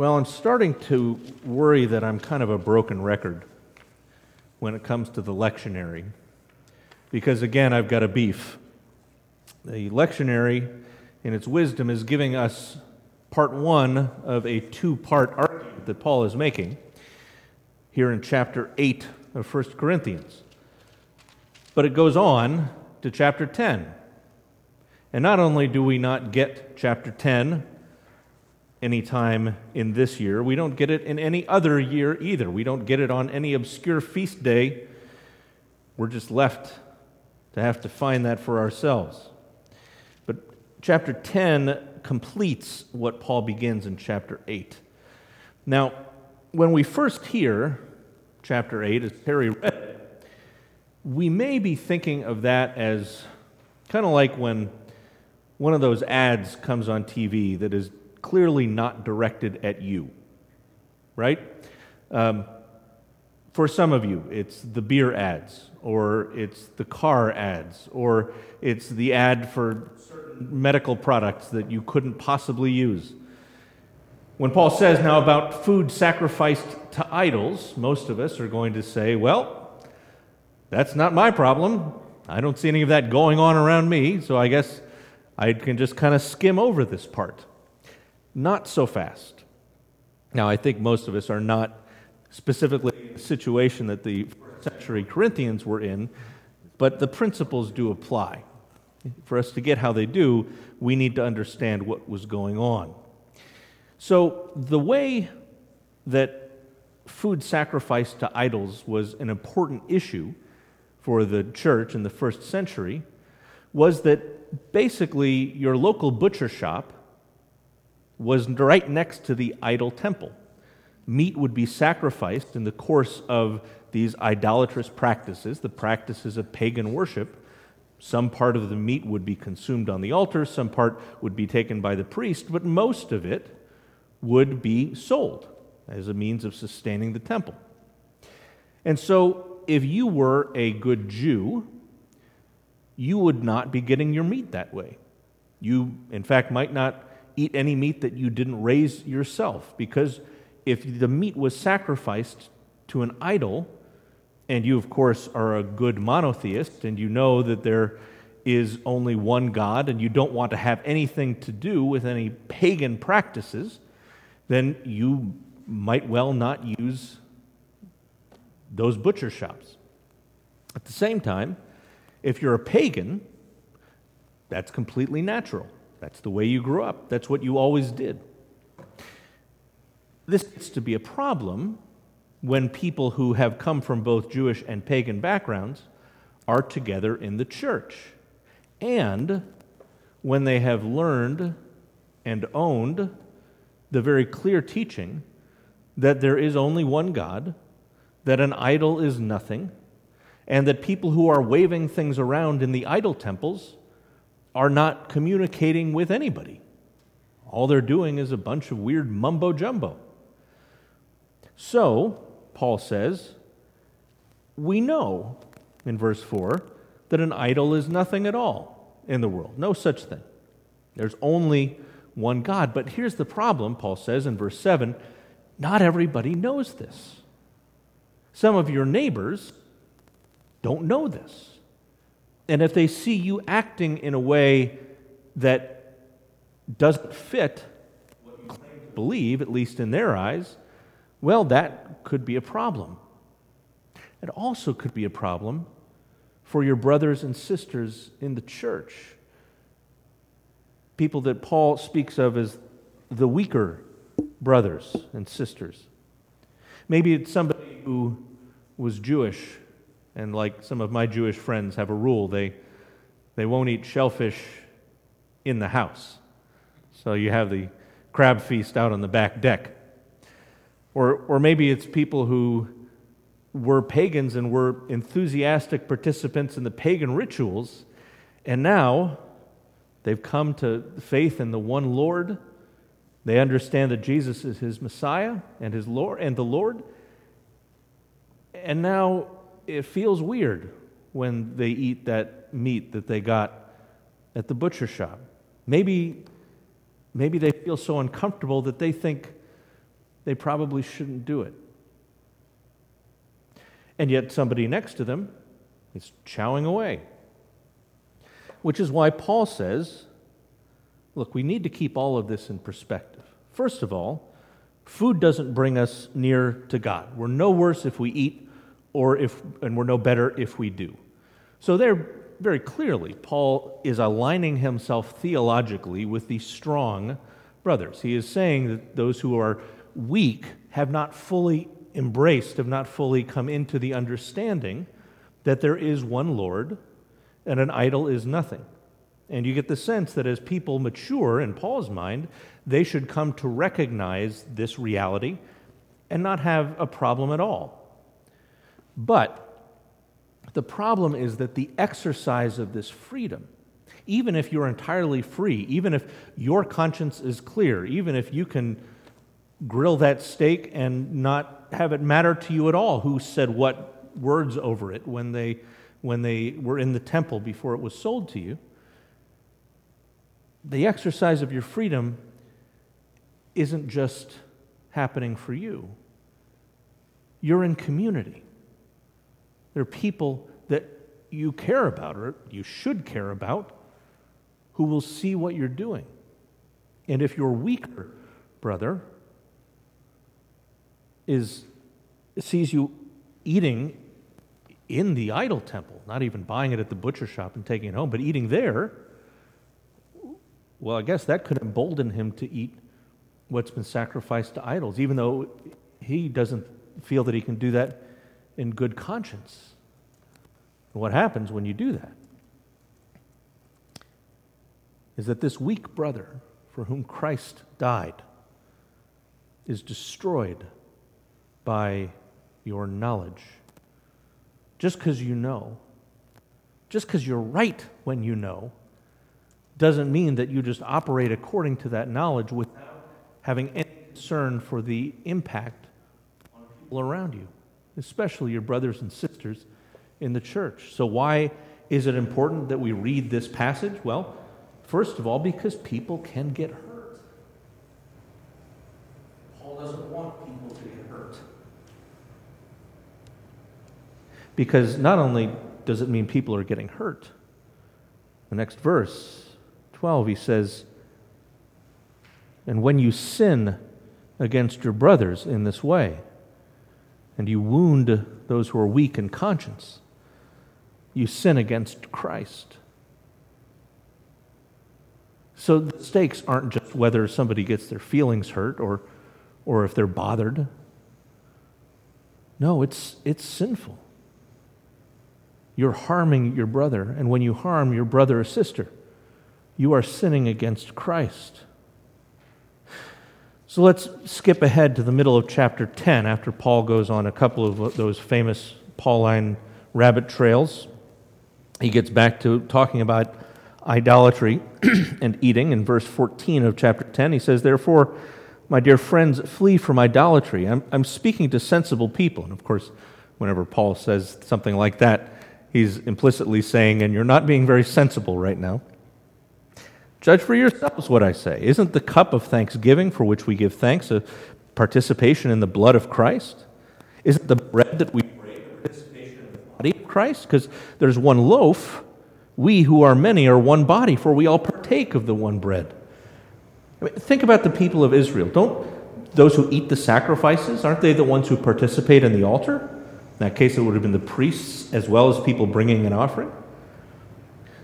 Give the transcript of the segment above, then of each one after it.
Well, I'm starting to worry that I'm kind of a broken record when it comes to the lectionary. Because again, I've got a beef. The lectionary, in its wisdom, is giving us part one of a two part argument that Paul is making here in chapter 8 of 1 Corinthians. But it goes on to chapter 10. And not only do we not get chapter 10 anytime in this year. We don't get it in any other year either. We don't get it on any obscure feast day. We're just left to have to find that for ourselves. But chapter 10 completes what Paul begins in chapter 8. Now, when we first hear chapter 8, as Terry read, we may be thinking of that as kind of like when one of those ads comes on TV that is clearly not directed at you, right? Um, for some of you, it's the beer ads, or it's the car ads, or it's the ad for medical products that you couldn't possibly use. When Paul says now about food sacrificed to idols, most of us are going to say, well, that's not my problem. I don't see any of that going on around me, so I guess I can just kind of skim over this part. Not so fast. Now, I think most of us are not specifically in the situation that the first century Corinthians were in, but the principles do apply. For us to get how they do, we need to understand what was going on. So, the way that food sacrificed to idols was an important issue for the church in the first century was that basically your local butcher shop was right next to the idol temple. Meat would be sacrificed in the course of these idolatrous practices, the practices of pagan worship. Some part of the meat would be consumed on the altar, some part would be taken by the priest, but most of it would be sold as a means of sustaining the temple. And so, if you were a good Jew, you would not be getting your meat that way. You, in fact, might not eat any meat that you didn't raise yourself. Because if the meat was sacrificed to an idol, and you, of course, are a good monotheist, and you know that there is only one God, and you don't want to have anything to do with any pagan practices, then you might well not use those butcher shops. At the same time, if you're a pagan, that's completely natural. That's the way you grew up, that's what you always did. This gets to be a problem when people who have come from both Jewish and pagan backgrounds are together in the church. And when they have learned and owned the very clear teaching that there is only one God, that an idol is nothing, and that people who are waving things around in the idol temples are not communicating with anybody. All they're doing is a bunch of weird mumbo jumbo. So, Paul says, we know in verse 4 that an idol is nothing at all in the world. No such thing. There's only one God. But here's the problem, Paul says in verse 7 not everybody knows this. Some of your neighbors don't know this. And if they see you acting in a way that doesn't fit what you claim to believe, at least in their eyes, well, that could be a problem. It also could be a problem for your brothers and sisters in the church. People that Paul speaks of as the weaker brothers and sisters. Maybe it's somebody who was Jewish and like some of my Jewish friends have a rule, they, they won't eat shellfish in the house. So you have the crab feast out on the back deck. Or, or maybe it's people who were pagans and were enthusiastic participants in the pagan rituals, and now they've come to faith in the one Lord. They understand that Jesus is his Messiah and his Lord and the Lord. And now it feels weird when they eat that meat that they got at the butcher shop. Maybe, maybe they feel so uncomfortable that they think they probably shouldn't do it. And yet, somebody next to them is chowing away. Which is why Paul says look, we need to keep all of this in perspective. First of all, food doesn't bring us near to God. We're no worse if we eat, or if, and we're no better if we do. So, there, very clearly, Paul is aligning himself theologically with the strong brothers. He is saying that those who are weak have not fully embraced, have not fully come into the understanding that there is one Lord and an idol is nothing. And you get the sense that as people mature in Paul's mind, they should come to recognize this reality and not have a problem at all. But the problem is that the exercise of this freedom, even if you're entirely free, even if your conscience is clear, even if you can grill that steak and not have it matter to you at all who said what words over it when they, when they were in the temple before it was sold to you. The exercise of your freedom isn't just happening for you, you're in community. There are people that you care about, or you should care about, who will see what you're doing. And if your weaker brother is sees you eating in the idol temple, not even buying it at the butcher shop and taking it home, but eating there, well, I guess that could embolden him to eat what's been sacrificed to idols, even though he doesn't feel that he can do that in good conscience. what happens when you do that is that this weak brother for whom Christ died is destroyed by your knowledge. Just because you know, just because you're right when you know, doesn't mean that you just operate according to that knowledge without having any concern for the impact on people around you, especially your brothers and sisters in the church. So, why is it important that we read this passage? Well, first of all, because people can get hurt. Paul doesn't want people to get hurt. Because not only does it mean people are getting hurt, the next verse, 12, he says, And when you sin against your brothers in this way, and you wound those who are weak in conscience, you sin against Christ. So the stakes aren't just whether somebody gets their feelings hurt or, or if they're bothered. No, it's, it's sinful you're harming your brother. And when you harm your brother or sister, you are sinning against Christ. So let's skip ahead to the middle of chapter 10 after Paul goes on a couple of those famous Pauline rabbit trails. He gets back to talking about idolatry and eating in verse 14 of chapter 10. He says, Therefore, my dear friends, flee from idolatry. I'm, I'm speaking to sensible people. And of course, whenever Paul says something like that, he's implicitly saying, and you're not being very sensible right now. Judge for yourselves what I say. Isn't the cup of thanksgiving for which we give thanks a participation in the blood of Christ? Isn't the bread that we break a participation in the body of Christ? Because there's one loaf. We who are many are one body, for we all partake of the one bread. I mean, think about the people of Israel. Don't those who eat the sacrifices, aren't they the ones who participate in the altar? In that case, it would have been the priests as well as people bringing an offering.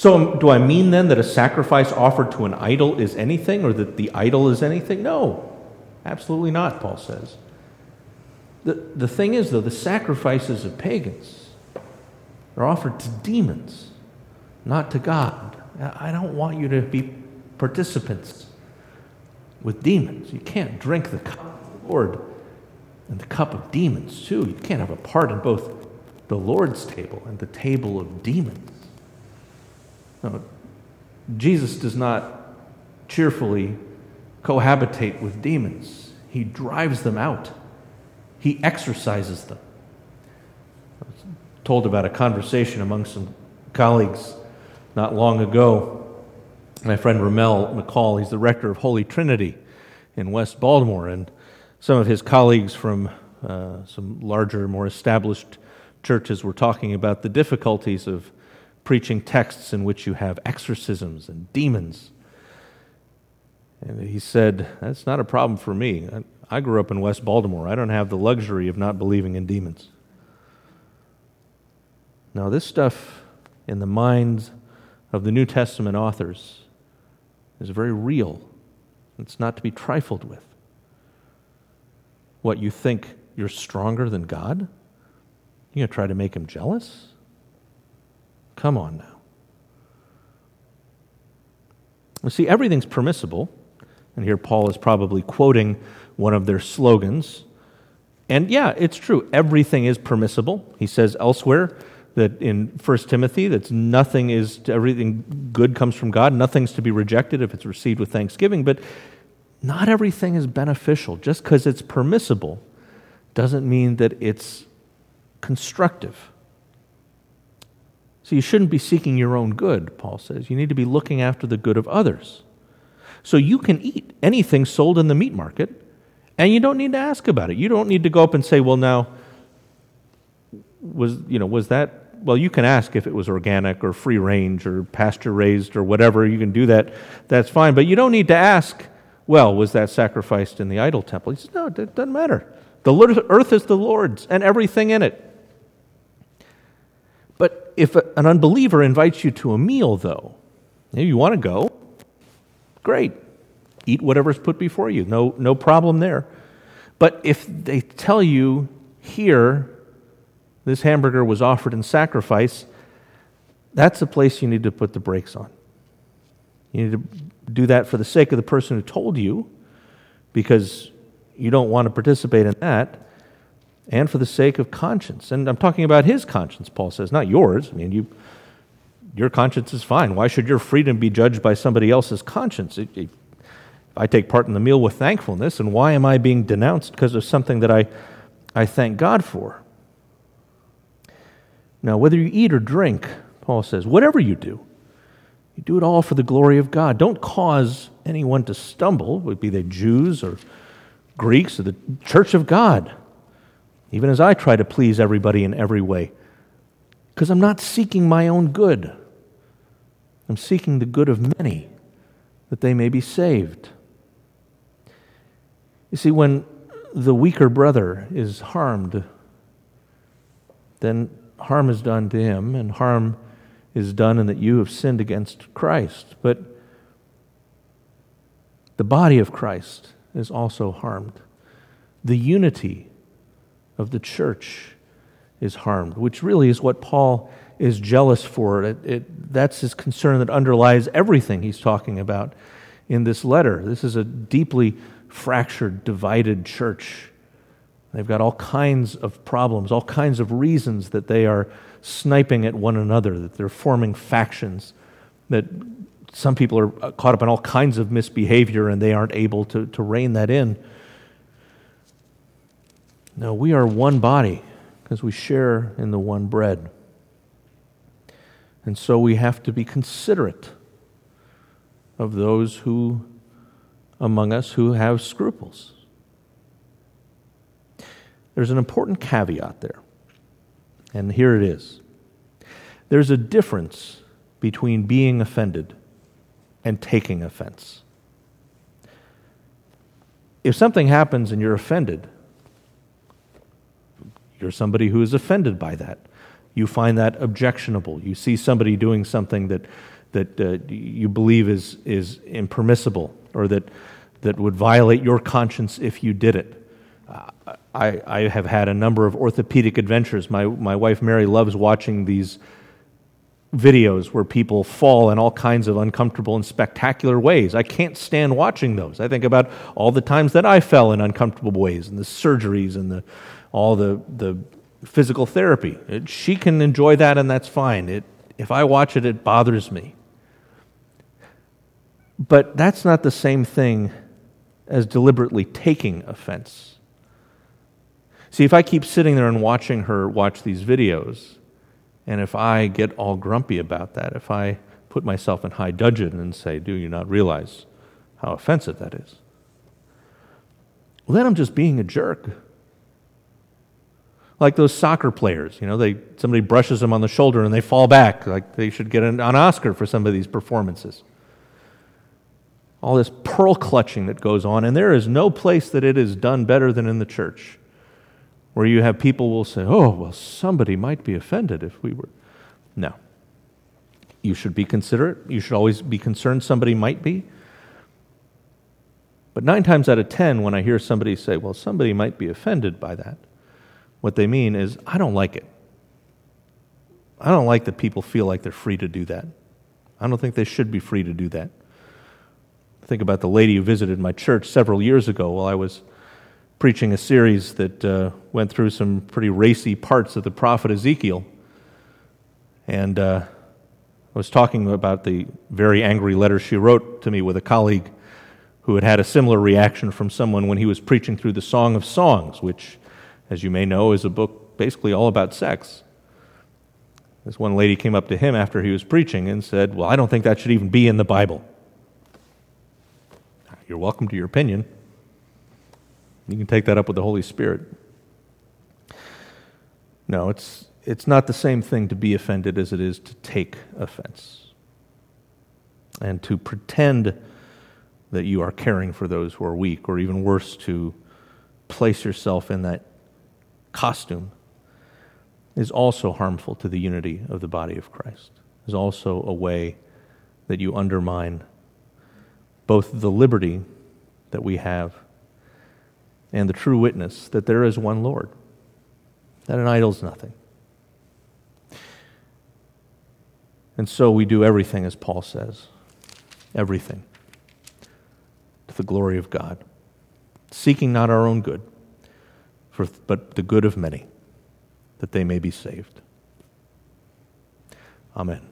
So, um, do I mean then that a sacrifice offered to an idol is anything or that the idol is anything? No, absolutely not, Paul says. The, the thing is, though, the sacrifices of pagans are offered to demons, not to God. I don't want you to be participants with demons. You can't drink the cup of the Lord and the cup of demons, too. You can't have a part in both the Lord's table and the table of demons. No, Jesus does not cheerfully cohabitate with demons, he drives them out, he exorcises them. I was told about a conversation among some colleagues not long ago. My friend Ramel McCall, he's the rector of Holy Trinity in West Baltimore, and Some of his colleagues from uh, some larger, more established churches were talking about the difficulties of preaching texts in which you have exorcisms and demons. And he said, That's not a problem for me. I, grew up in West Baltimore. I don't have the luxury of not believing in demons. Now, this stuff in the minds of the New Testament authors is very real. It's not to be trifled with. What, you think you're stronger than God? You're going to try to make him jealous? Come on now. You see, everything's permissible. And here Paul is probably quoting one of their slogans. And yeah, it's true. Everything is permissible. He says elsewhere that in 1 Timothy that nothing is everything good comes from God, nothing's to be rejected if it's received with thanksgiving, but not everything is beneficial. Just because it's permissible doesn't mean that it's constructive. So you shouldn't be seeking your own good, Paul says. You need to be looking after the good of others. So you can eat anything sold in the meat market, and you don't need to ask about it. You don't need to go up and say, well, now, was, you know, was that well, you can ask if it was organic or free range or pasture raised or whatever. You can do that. That's fine. But you don't need to ask, well, was that sacrificed in the idol temple? He says, no, it doesn't matter. The earth is the Lord's and everything in it. If an unbeliever invites you to a meal, though, you want to go, great. Eat whatever's put before you. No, no problem there. But if they tell you here, this hamburger was offered in sacrifice, that's a place you need to put the brakes on. You need to do that for the sake of the person who told you, because you don't want to participate in that, and for the sake of conscience. And I'm talking about his conscience, Paul says, not yours. I mean, you, your conscience is fine. Why should your freedom be judged by somebody else's conscience? It, it, if I take part in the meal with thankfulness, and why am I being denounced because of something that I, I thank God for? Now, whether you eat or drink, Paul says, whatever you do, you do it all for the glory of God. Don't cause anyone to stumble, be they Jews or Greeks or the church of God, even as I try to please everybody in every way. Because I'm not seeking my own good, I'm seeking the good of many, that they may be saved. You see, when the weaker brother is harmed, then harm is done to him, and harm is done in that you have sinned against Christ. But the body of Christ is also harmed. The unity of the church is harmed, which really is what Paul is jealous for. It, it, that's his concern that underlies everything he's talking about in this letter. This is a deeply fractured, divided church. They've got all kinds of problems, all kinds of reasons that they are sniping at one another, that they're forming factions, that some people are caught up in all kinds of misbehavior and they aren't able to, to rein that in. No, we are one body because we share in the one bread. And so we have to be considerate of those who among us who have scruples. There's an important caveat there. And here it is there's a difference between being offended and taking offense. If something happens and you're offended, you're somebody who is offended by that. You find that objectionable. You see somebody doing something that, that uh, you believe is, is impermissible or that, that would violate your conscience if you did it. I, I have had a number of orthopedic adventures. My, my wife Mary loves watching these videos where people fall in all kinds of uncomfortable and spectacular ways. I can't stand watching those. I think about all the times that I fell in uncomfortable ways and the surgeries and the, all the, the physical therapy. It, she can enjoy that and that's fine. It, if I watch it, it bothers me. But that's not the same thing as deliberately taking offense. See, if I keep sitting there and watching her watch these videos, and if I get all grumpy about that, if I put myself in high dudgeon and say, Do you not realize how offensive that is? well, then I'm just being a jerk. Like those soccer players, you know, they, somebody brushes them on the shoulder and they fall back. Like they should get an, an Oscar for some of these performances. All this pearl clutching that goes on, and there is no place that it is done better than in the church, where you have people will say, "Oh, well, somebody might be offended if we were." No. You should be considerate. You should always be concerned somebody might be. But nine times out of ten, when I hear somebody say, well, somebody might be offended by that, what they mean is, I don't like it. I don't like that people feel like they're free to do that. I don't think they should be free to do that. Think about the lady who visited my church several years ago while I was preaching a series that uh, went through some pretty racy parts of the prophet Ezekiel. And uh, I was talking about the very angry letter she wrote to me with a colleague who had had a similar reaction from someone when he was preaching through the Song of Songs, which, as you may know, is a book basically all about sex. This one lady came up to him after he was preaching and said, Well, I don't think that should even be in the Bible. You're welcome to your opinion. You can take that up with the Holy Spirit. No, it's, it's not the same thing to be offended as it is to take offense. And to pretend that you are caring for those who are weak, or even worse, to place yourself in that costume, is also harmful to the unity of the body of Christ, is also a way that you undermine both the liberty that we have and the true witness that there is one Lord, that an idol is nothing. And so we do everything as Paul says everything to the glory of God, seeking not our own good, for, but the good of many, that they may be saved. Amen.